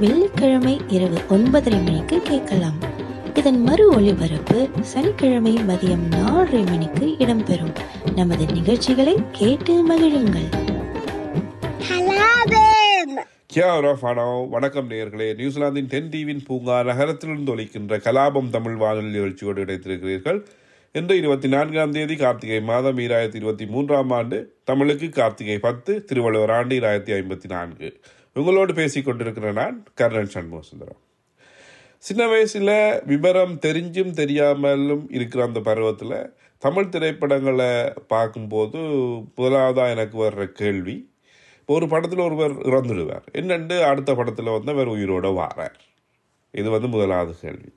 வெள்ளிக்கிழமை இரவு ஒன்பதரை மணிக்கு கேட்கலாம். இதன் மறு ஒளிபரப்பு சனிக்கிழமை மதியம் நாலரை மணிக்கு இடம்பெறும். நமது நிகழ்ச்சிகளை கேட்டு மகிழுங்கள். ஃபானோ. வணக்கம் நேயர்களே. நியூசிலாந்தின் தென் தீவின் பூங்கா நகரத்திலிருந்து ஒலிக்கின்ற கலாபம் தமிழ் வானொலி நிகழ்ச்சியோடு இணைத்திருக்கிறீர்கள். இன்று இருபத்தி நான்காம் தேதி கார்த்திகை மாதம் ஈராயிரத்தி இருபத்தி மூன்றாம் ஆண்டு. தமிழுக்கு கார்த்திகை பத்து திருவள்ளுவர் ஆண்டு ஈராயிரத்தி ஐம்பத்தி நான்கு. உங்களோடு பேசி கொண்டிருக்கிற நான் கர்ணன் சண்முகசுந்தரம் சின்ன வயசில் விவரம் தெரிஞ்சும் தெரியாமலும் இருக்கிற அந்த பருவத்தில் தமிழ் திரைப்படங்களை பார்க்கும்போது முதலாவதாக எனக்கு வர்ற கேள்வி ஒரு படத்தில் ஒருவர் இறந்துடுவார். என்னண்டு அடுத்த படத்தில் வந்து அவர் உயிரோட வாரார்? இது வந்து முதலாவது கேள்வி.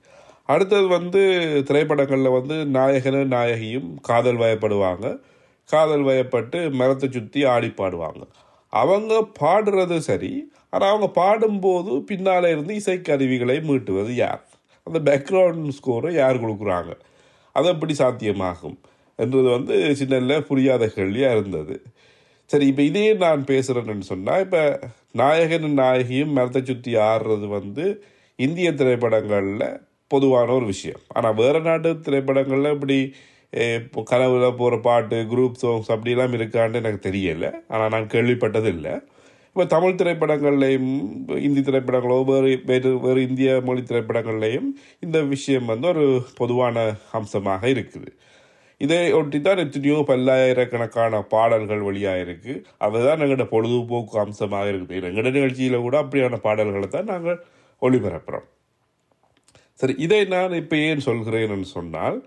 அடுத்தது வந்து திரைப்படங்களில் வந்து நாயகனும் நாயகியும் காதல் வயப்படுவாங்க. காதல் வயப்பட்டு மரத்தை சுற்றி ஆடி பாடுவாங்க அவங்க பாடுறது சரி ஆனால் அவங்க பாடும்போது பின்னால் இருந்து இசைக்கருவிகளை மீட்டுவது யார்? அந்த பேக்ரவுண்ட் ஸ்கோரை யார் கொடுக்குறாங்க? அது எப்படி சாத்தியமாகும் என்றது வந்து சின்ன புரியாத கேள்வியாக இருந்தது. சரி இப்போ இதே நான் பேசுகிறேன்னு சொன்னால் இப்போ நாயகன் நாயகியும் மரத்தை சுற்றி ஆடுறது வந்து இந்திய திரைப்படங்களில் பொதுவான ஒரு விஷயம். ஆனால் வேறு நாட்டு திரைப்படங்களில் இப்படி இப்போ கனவுல போகிற பாட்டு குரூப் சாங்ஸ் அப்படிலாம் இருக்கான்னு எனக்கு தெரியல. ஆனால் நான் கேள்விப்பட்டது இல்லை இப்போ தமிழ் திரைப்படங்கள்லையும் இந்தி திரைப்படங்களோ வேறு வேறு வேறு இந்திய மொழி திரைப்படங்கள்லையும் இந்த விஷயம் வந்து ஒரு பொதுவான அம்சமாக இருக்குது. இதை ஒட்டி தான் எத்தனையோ பல்லாயிரக்கணக்கான பாடல்கள் வெளியாக இருக்குது அதுதான் எங்களோட பொழுதுபோக்கு அம்சமாக இருக்குது. எங்களோட நிகழ்ச்சியில் கூட அப்படியான பாடல்களை தான் நாங்கள் ஒளிபரப்புகிறோம் சரி இதை நான் இப்போ ஏன் சொல்கிறேன்னு சொன்னால்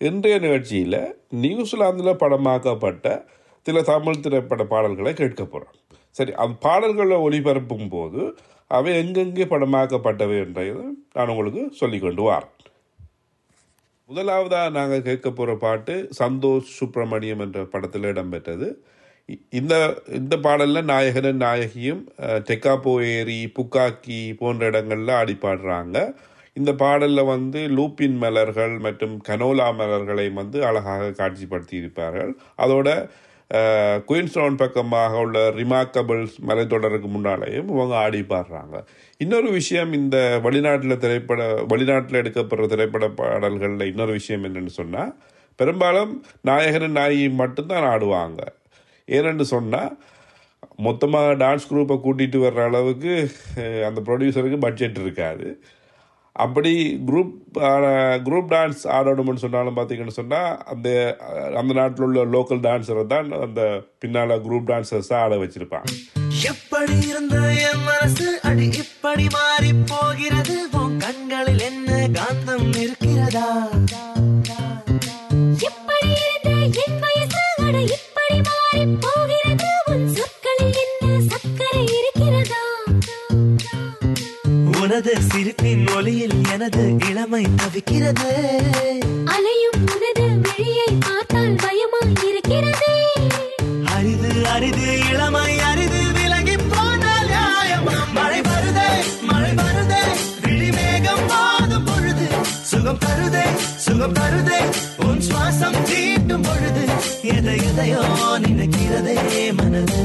இன்றைய நிகழ்ச்சியில் நியூசிலாந்தில் படமாக்கப்பட்ட சில தமிழ் திரைப்பட பாடல்களை கேட்க போகிறோம் சரி அந்த பாடல்களை ஒளிபரப்பும் போது அவை எங்கெங்கே படமாக்கப்பட்டவை என்றதை நான் உங்களுக்கு சொல்லி கொண்டு வரேன். முதலாவதாக நாங்கள் கேட்க போகிற பாட்டு சந்தோஷ் சுப்பிரமணியம் என்ற படத்தில் இடம்பெற்றது. இந்த இந்த பாடலில் நாயகனும் நாயகியும் டெக்காப்போ ஏரி புக்காக்கி போன்ற இடங்களில் ஆடி பாடுறாங்க இந்த பாடலில் வந்து லூப்பின் மலர்கள் மற்றும் கனோலா மலர்களை வந்து அழகாக காட்சிப்படுத்தி இருப்பார்கள். அதோட குயின்ஸ்டோன் குயின்ஸ்டவுன் பக்கமாக உள்ள ரிமார்க்கபிள்ஸ் மலைத்தொடருக்கு முன்னாலேயும் இவங்க ஆடி பாடுறாங்க. இன்னொரு விஷயம் இந்த வெளிநாட்டில் திரைப்பட வெளிநாட்டில் எடுக்கப்படுற திரைப்பட பாடல்களில் இன்னொரு விஷயம் என்னன்னு சொன்னால் பெரும்பாலும் நாயகனும் நாயகியும் மட்டும்தான் ஆடுவாங்க. ஏனென்று சொன்னால் மொத்தமாக டான்ஸ் குரூப்பை கூட்டிகிட்டு வர்ற அளவுக்கு அந்த ப்ரொடியூசருக்கு பட்ஜெட் இருக்காது. அப்படி குரூப் குரூப் டான்ஸ் ஆடணும்னு சொன்னாலும் பார்த்தீங்கன்னு சொன்னால் அந்த அந்த நாட்டில் உள்ள லோக்கல் டான்ஸரை தான் அந்த பின்னால் குரூப் டான்சர்ஸாக ஆட வச்சிருப்பாங்க. எப்படி இருந்த என் மனசு அடி இப்படி மாறி போகிறது? உன் கண்களில் என்ன காந்தம் இருக்கிறதா? உனது சிரிப்பின் ஒளியில் எனது இளமை தவிக்கிறது. அலையும் உனது விழியை பார்த்தால் பயமாய் இருக்கிறதே. அரிது அரிது இளமை அரிது விலகி போனால் நியாயமா. மழை வருதே மழை வருதே விழி மேகம் மாதும் பொழுது. சுகம் தருதே சுகம் தருதே உன் சுவாசம் தீட்டும் பொழுது. எதை எதையோ நினைக்கிறதே மனது.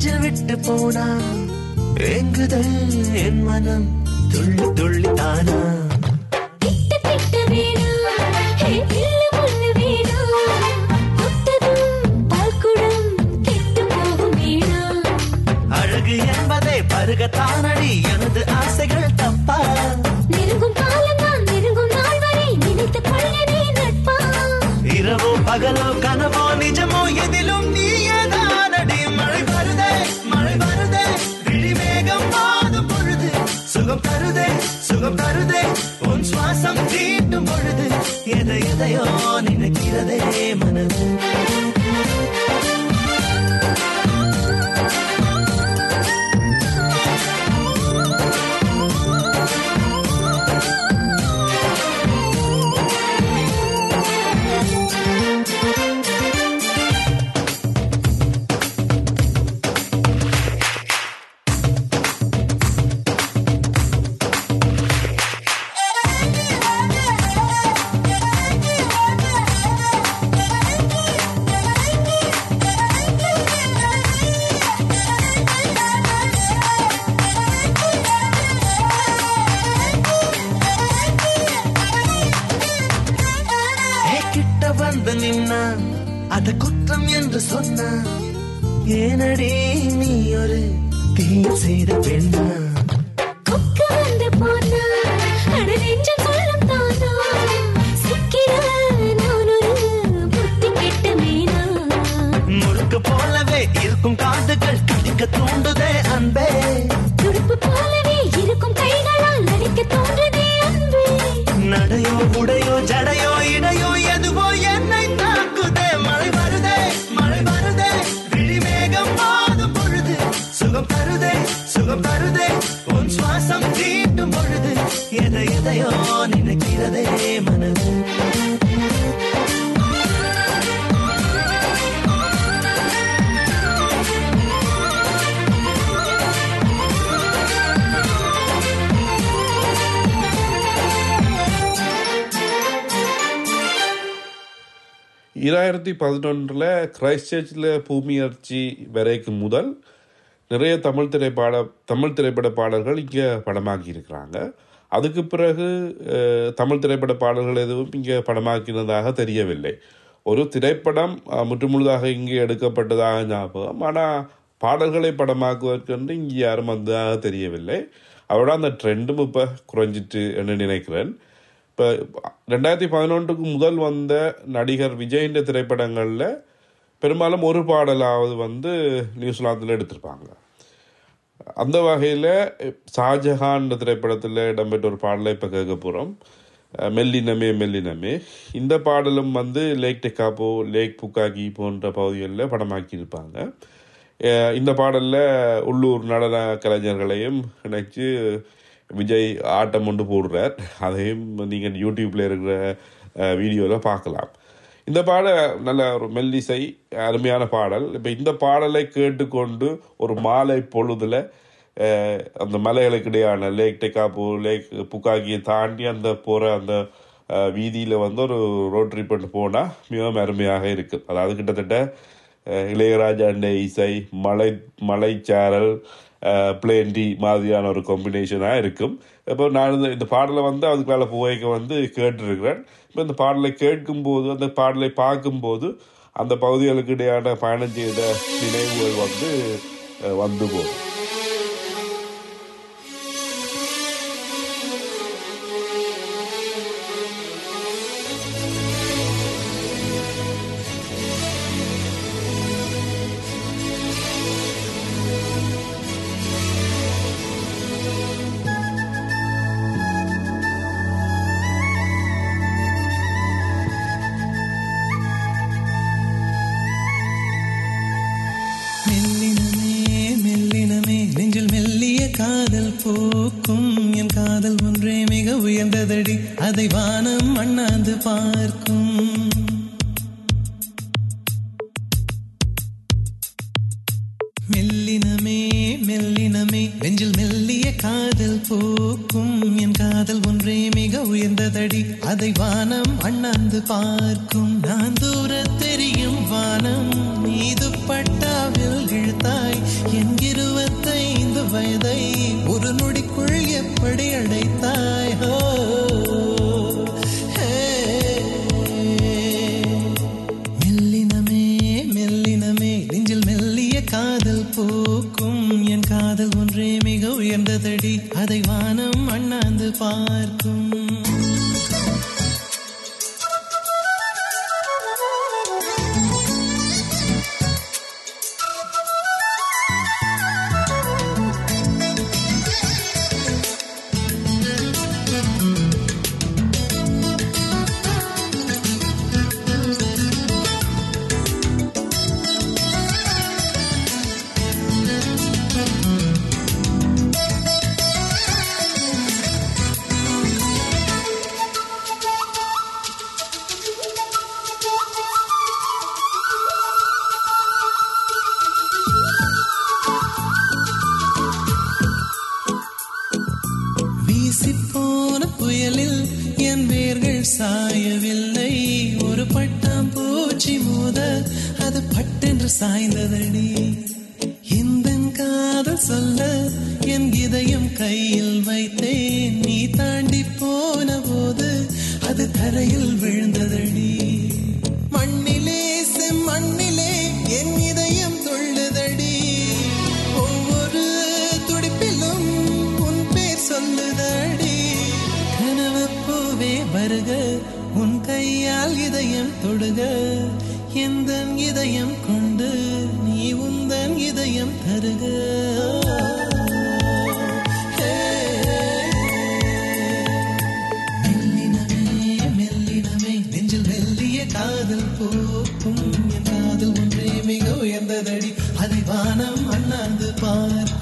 நெஞ்சில் விட்டு போனா ஏங்குதல் என் மனம் துள்ளி துள்ளி தானா? எதை எதையோ நினைக்கிறதே மனது நினைக்கிறதே மனது. ஈராயிரத்தி பதினொன்றில் கிரைஸ்ட் சர்ச்சில் பூமியர்ச்சி வரைக்கும் முதல் நிறைய தமிழ் திரைப்பாட தமிழ் திரைப்பட பாடல்கள் இங்கே படமாக்கி இருக்கிறாங்க. அதுக்கு பிறகு தமிழ் திரைப்பட பாடல்கள் எதுவும் இங்கே படமாக்கினதாக தெரியவில்லை. ஒரு திரைப்படம் முற்றுமுழுதாக இங்கே எடுக்கப்பட்டதாக ஞாபகம். ஆனால் பாடல்களை படமாக்குவதற்கென்று இங்கே யாரும் வந்ததாக தெரியவில்லை. அவரோட அந்த ட்ரெண்டும் இப்போ குறைஞ்சிட்டு என்று நினைக்கிறேன். இப்போ ரெண்டாயிரத்தி பதினொன்றுக்கு முதல் வந்த நடிகர் விஜயின் திரைப்படங்களில் பெரும்பாலும் ஒரு பாடலாவது வந்து நியூசிலாந்தில் எடுத்திருப்பாங்க. அந்த வகையில் ஷாஜஹான் திரைப்படத்தில் இடம்பெற்ற ஒரு பாடலை இப்போ கேட்க போகிறோம் மெல்லினமே மெல்லினமே. இந்த பாடலும் வந்து லேக் டெக்காப்போ லேக் புக்காகி போன்ற பகுதிகளில் படமாக்கியிருப்பாங்க. இந்த பாடலில் உள்ளூர் நடன கலைஞர்களையும் இணைச்சு விஜய் ஆட்டம் கொண்டு போடுறார். அதையும் நீங்கள் யூடியூப்பில் இருக்கிற வீடியோவில் பார்க்கலாம். இந்த பாட நல்ல ஒரு மெல்லிசை அருமையான பாடல். இப்போ இந்த பாடலை கேட்டுக்கொண்டு ஒரு மாலை பொழுதில் அந்த மலைகளுக்கு இடையான லேக் டெக்காப்பூ லேக் புக்காகியை தாண்டி அந்த போகிற அந்த வீதியில் வந்து ஒரு ரோட் ட்ரிப் பண்ணி போனால் மிகவும் அருமையாக இருக்குது அதாவது கிட்டத்தட்ட இளையராஜாண்ட இசை மலை மலைச்சாரல் பிளேண்டி மாதிரியான ஒரு காம்பினேஷனாக இருக்கும். இப்போ நான் இந்த இந்த பாடலை வந்து அதுக்கு மேலே புகைக்க வந்து கேட்டிருக்கிறேன். இப்போ இந்த பாடலை கேட்கும்போது அந்த பாடலை பார்க்கும்போது அந்த பகுதிகளுக்கு இடையான பயணம் செய்த நினைவுகள் வந்து வந்து போகும். உயர்ந்ததடி அதை வானம் மண்ணாந்து பார்க்கும். மெல்லினமே மெல்லினமே நெஞ்சில் மெல்லிய காதல் போக்கும். என் காதல் ஒன்றே மிக உயர்ந்ததடி அதை வானம் அண்ணாந்து பார்க்கும். சொல்ல என் இதயம் கையில் வைத்தேன். நீ தாண்டி போன போது அது தரையில் விழுந்ததடி மண்ணிலே செம்மண்ணிலே என் இதயம் துள்ளுதடி ஒவ்வொரு துடிப்பிலும் உன் பேர் சொல்லுதடி கனவு பூவே வருக உன் கையால் இதயம் தொடுக. எந்த இதயம் மனம் அண்ணாந்து பார்.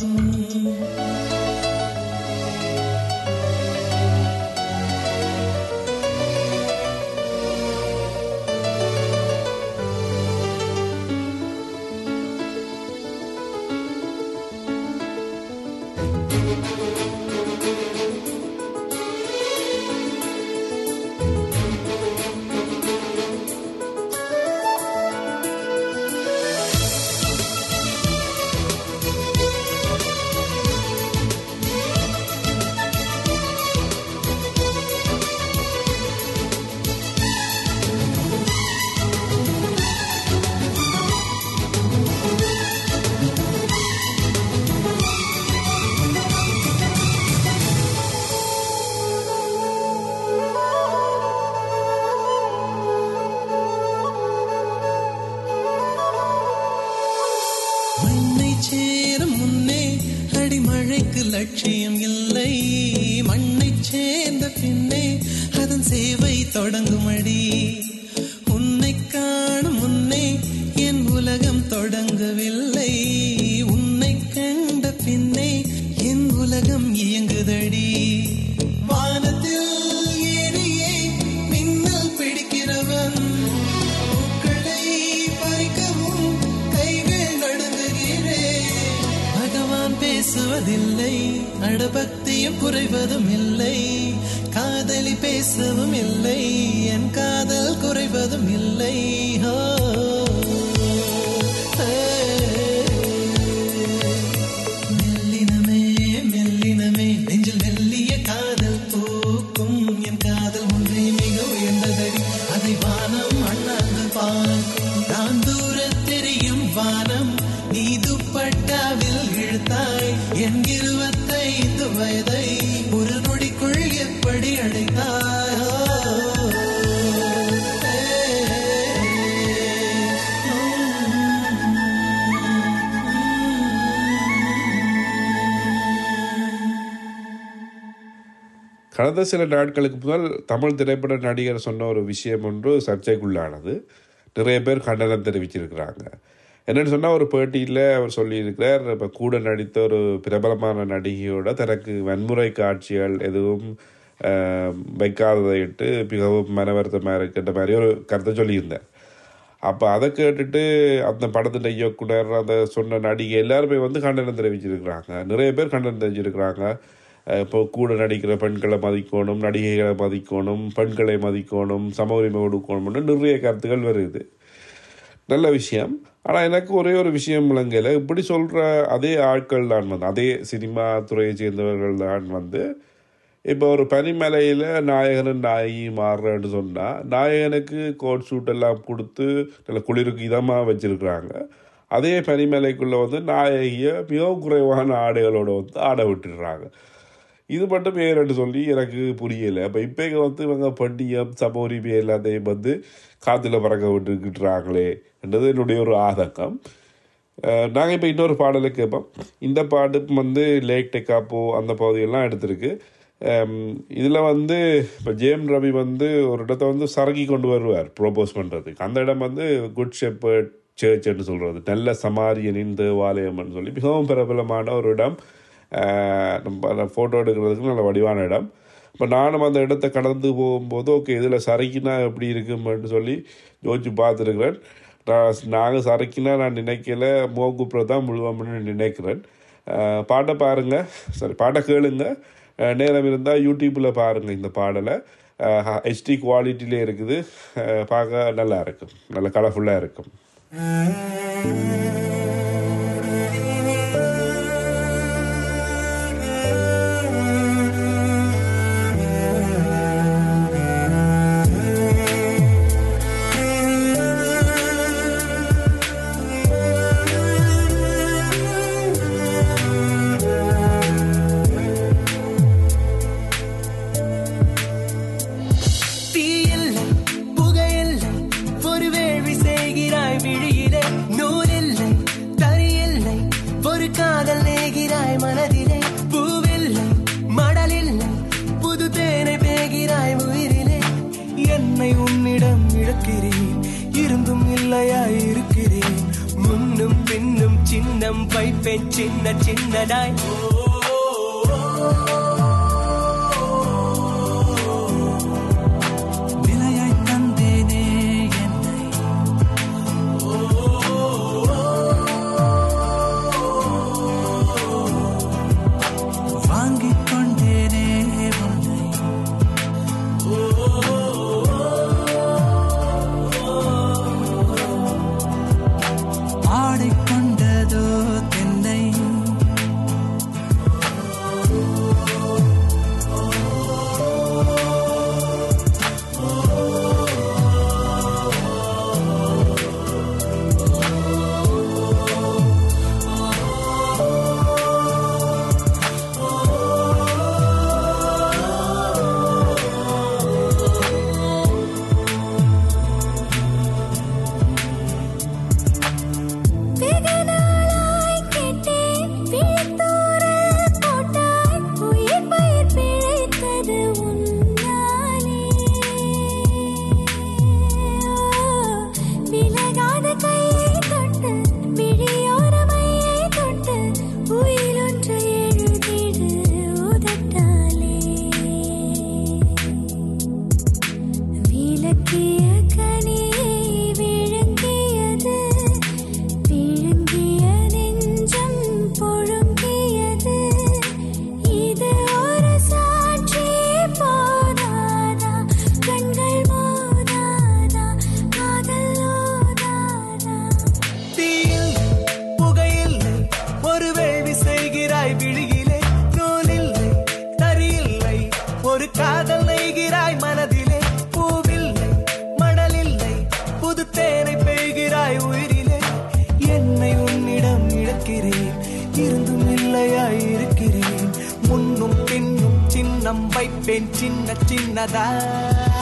லட்சியம் இல்லை. மண்ணை சேர்ந்த பின்னே அதன் சேவை தொடங்கும் குறைவதும் இல்லை. கடந்த சில நாட்களுக்கு முதல் தமிழ் திரைப்பட நடிகர் சொன்ன ஒரு விஷயம் ஒன்று சர்ச்சைக்குள்ளானது. நிறைய பேர் கண்டனம் தெரிவிச்சிருக்கிறாங்க. என்னென்னு சொன்னால் ஒரு பேட்டியில் அவர் சொல்லியிருக்கிறார் இப்போ கூட நடித்த ஒரு பிரபலமான நடிகையோட தனக்கு வன்முறை காட்சிகள் எதுவும் வைக்காததையிட்டு மிகவும் மனவருத்தமாக இருக்கின்ற மாதிரி ஒரு கருத்தை சொல்லியிருந்தார். அப்போ அதை கேட்டுட்டு அந்த படத்தின் இயக்குனர் அந்த சொன்ன நடிகை எல்லாருமே வந்து கண்டனம் தெரிவிச்சிருக்கிறாங்க. நிறைய பேர் கண்டனம் தெரிவிச்சிருக்கிறாங்க. இப்போ கூட நடிக்கிற பெண்களை மதிக்கணும் நடிகைகளை மதிக்கணும் பெண்களை மதிக்கணும் சம உரிமை கொடுக்கணும்னு நிறைய கருத்துக்கள் வருது. நல்ல விஷயம். ஆனால் எனக்கு ஒரே ஒரு விஷயம் விளங்கல. இப்படி சொல்கிற அதே ஆட்கள் தான் வந்து அதே சினிமா துறையை சேர்ந்தவர்கள் தான் வந்து இப்போ ஒரு பனிமலையில் நாயகனும் நாயகி மாறுறேன்னு சொன்னால் நாயகனுக்கு கோட் சூட் எல்லாம் கொடுத்து நல்ல குளிருக்கு இதமாக வச்சுருக்குறாங்க. அதே பனிமலைக்குள்ளே வந்து நாயகியை மிகவும் குறைவான ஆடைகளோடு வந்து ஆட விட்டுடுறாங்க. இது மட்டும் பேரன்னு சொல்லி எனக்கு புரியலை. அப்போ இப்போ வந்து இவங்க பண்டியம் சமோரிமை எல்லாத்தையும் வந்து காற்றுல பறக்க விட்டுக்கிட்டுறாங்களே என்றது என்னுடைய ஒரு ஆதங்கம். நாங்கள் இப்போ இன்னொரு பாடலை கேட்போம். இந்த பாட்டு வந்து லேக் டெக்காப்போ அந்த பகுதியெல்லாம் எடுத்திருக்கு. இதில் வந்து இப்போ ஜேம் ரவி வந்து ஒரு இடத்த வந்து சரகி கொண்டு வருவார் ப்ரோபோஸ் பண்ணுறதுக்கு அந்த இடம் வந்து குட் ஷெப்பர்ட் சர்ச்னு சொல்கிறது நல்ல சமாரியனின் தேவாலயம்னு சொல்லி மிகவும் பிரபலமான ஒரு இடம். ஃபோட்டோ எடுக்கிறதுக்கு நல்ல வடிவான இடம். இப்போ நானும் அந்த இடத்த கடந்து போகும்போது ஓகே இதில் சரக்கினா எப்படி இருக்குமென்னு சொல்லி யோசிச்சு பார்த்துருக்குறேன். நான் நாங்கள் சரக்கினா நான் நினைக்கல மோகுப்புறம் தான் முழுவம்னு நினைக்கிறேன். பாட்டை பாருங்கள் சாரி பாட்டை கேளுங்க. நேரம் இருந்தால் யூடியூப்பில் பாருங்கள் இந்த பாடலை. ஹெச்டி குவாலிட்டியிலே இருக்குது. பார்க்க நல்லா இருக்கும். நல்ல கலர்ஃபுல்லாக இருக்கும். சின்ன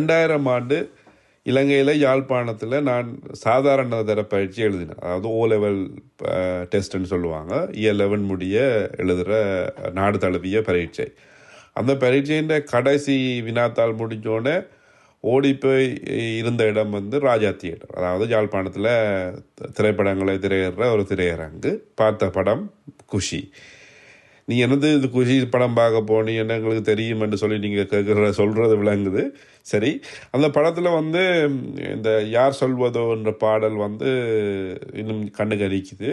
ரெண்டாயிரம் ஆண்டு இலங்கையில் யாழ்ப்பாணத்தில் நான் சாதாரண தர பயிற்சி எழுதினேன். அதாவது ஓ லெவல் டெஸ்ட்னு சொல்லுவாங்க. இயர் லெவன் முடிய எழுதுகிற நாடு தழுவிய பரீட்சை. அந்த பரீட்சையின் கடைசி வினாத்தால் முடிஞ்சோடனே ஓடி போய் இருந்த இடம் வந்து ராஜா தியேட்டர். அதாவது யாழ்ப்பாணத்தில் திரைப்படங்களை திரையிடுற ஒரு திரையரங்கு. பார்த்த படம் குஷி. நீ என்னது இது குஷி படம் பார்க்க போனீ என்ன எங்களுக்கு தெரியும் என்று சொல்லி நீங்கள் கேட்குற சொல்கிறது விளங்குது. சரி அந்த படத்தில் வந்து இந்த யார் சொல்வதோ என்ற பாடல் வந்து இன்னும் கண்ணுக்கு அரிக்குது.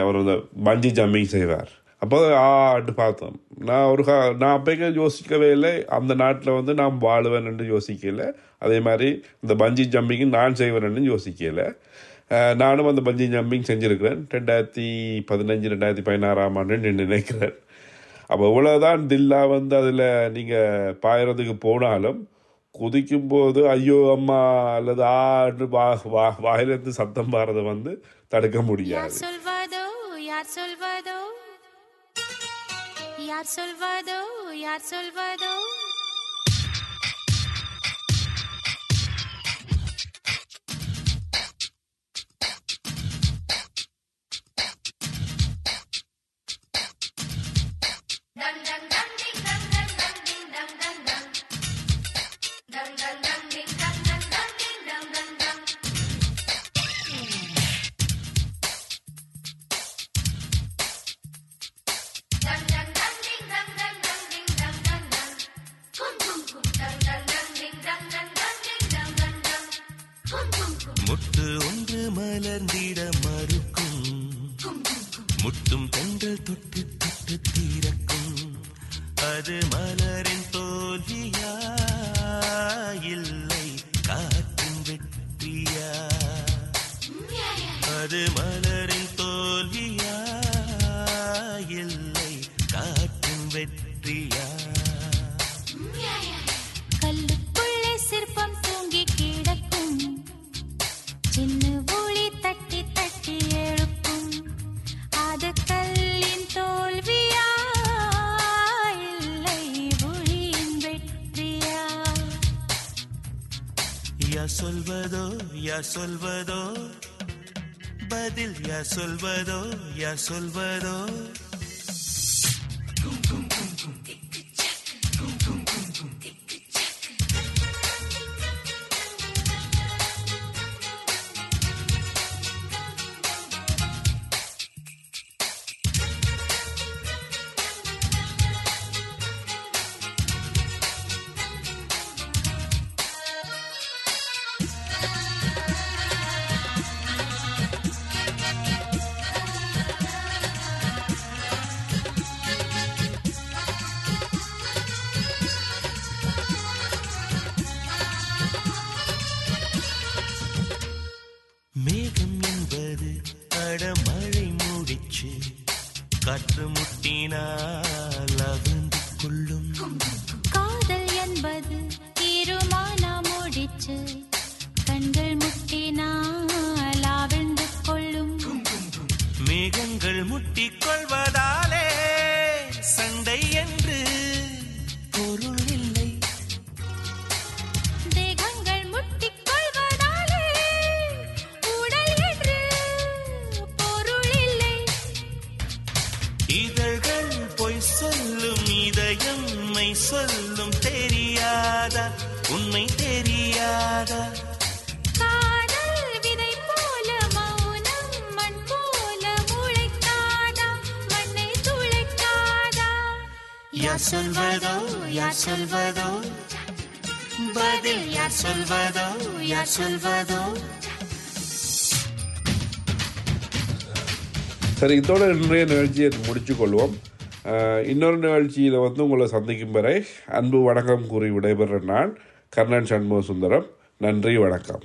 அவர் இந்த பஞ்சி ஜம்பிங் செய்வார். அப்போ ஆட்டு பார்த்தோம். நான் ஒரு கா நான் அப்போக்கே யோசிக்கவே இல்லை. அந்த நாட்டில் வந்து நான் வாழுவேன் என்று யோசிக்கலை. அதே மாதிரி இந்த பஞ்சி ஜம்பிங்கு நான் செய்வேன் என்று அஹ் நானும் அந்த பஞ்சி ஜம்பிங் செஞ்சுருக்கிறேன். ரெண்டாயிரத்தி பதினஞ்சு ரெண்டாயிரத்தி பதினாறாம் ஆண்டுன்னு நினைக்கிறேன். அப்போ இவ்வளோதான் தில்லா வந்து அதில் நீங்கள் பாயறதுக்கு போனாலும் குதிக்கும்போது ஐயோ அம்மா அல்லது ஆண்டு வா வா வாயிலிருந்து சத்தம் பாடுறதை வந்து தடுக்க முடியாது. சொல்வதோ யார் சொல்வதோ யார் சொல்வதோ யார் சொல்வதோ வெற்றியா கல்லுக்குள்ளே சிற்பம் தூங்கி கிடக்கும். சின்ன ஒளி தட்டி தட்டி எழுப்பும். அது கல்லின் தோல்வியா? இல்லை ஒளியின் வெற்றியா? யா சொல்வதோ யா சொல்வதோ? பதில் யா சொல்வதோ யா சொல்வதோ? சொல்லும் தெரியாதா? உண்மை தெரியாதா? காதல் விதை போல மௌனம் மண் போல முளைக்காதா மண்ணை துளைக்காதா? யார் சொல்வதோ யார் சொல்வதோ? பதில் யார் சொல்வதோ யார் சொல்வதோ? சரி இதோட இன்றைய நிகழ்ச்சியை முடிச்சு கொள்வோம் அஹ், இன்னொரு நிகழ்ச்சியில் வந்து உங்களை சந்திக்கும் வரை அன்பு வணக்கம் கூறி விடைபெற நான் கர்ணன் சண்முக சுந்தரம் நன்றி வணக்கம்.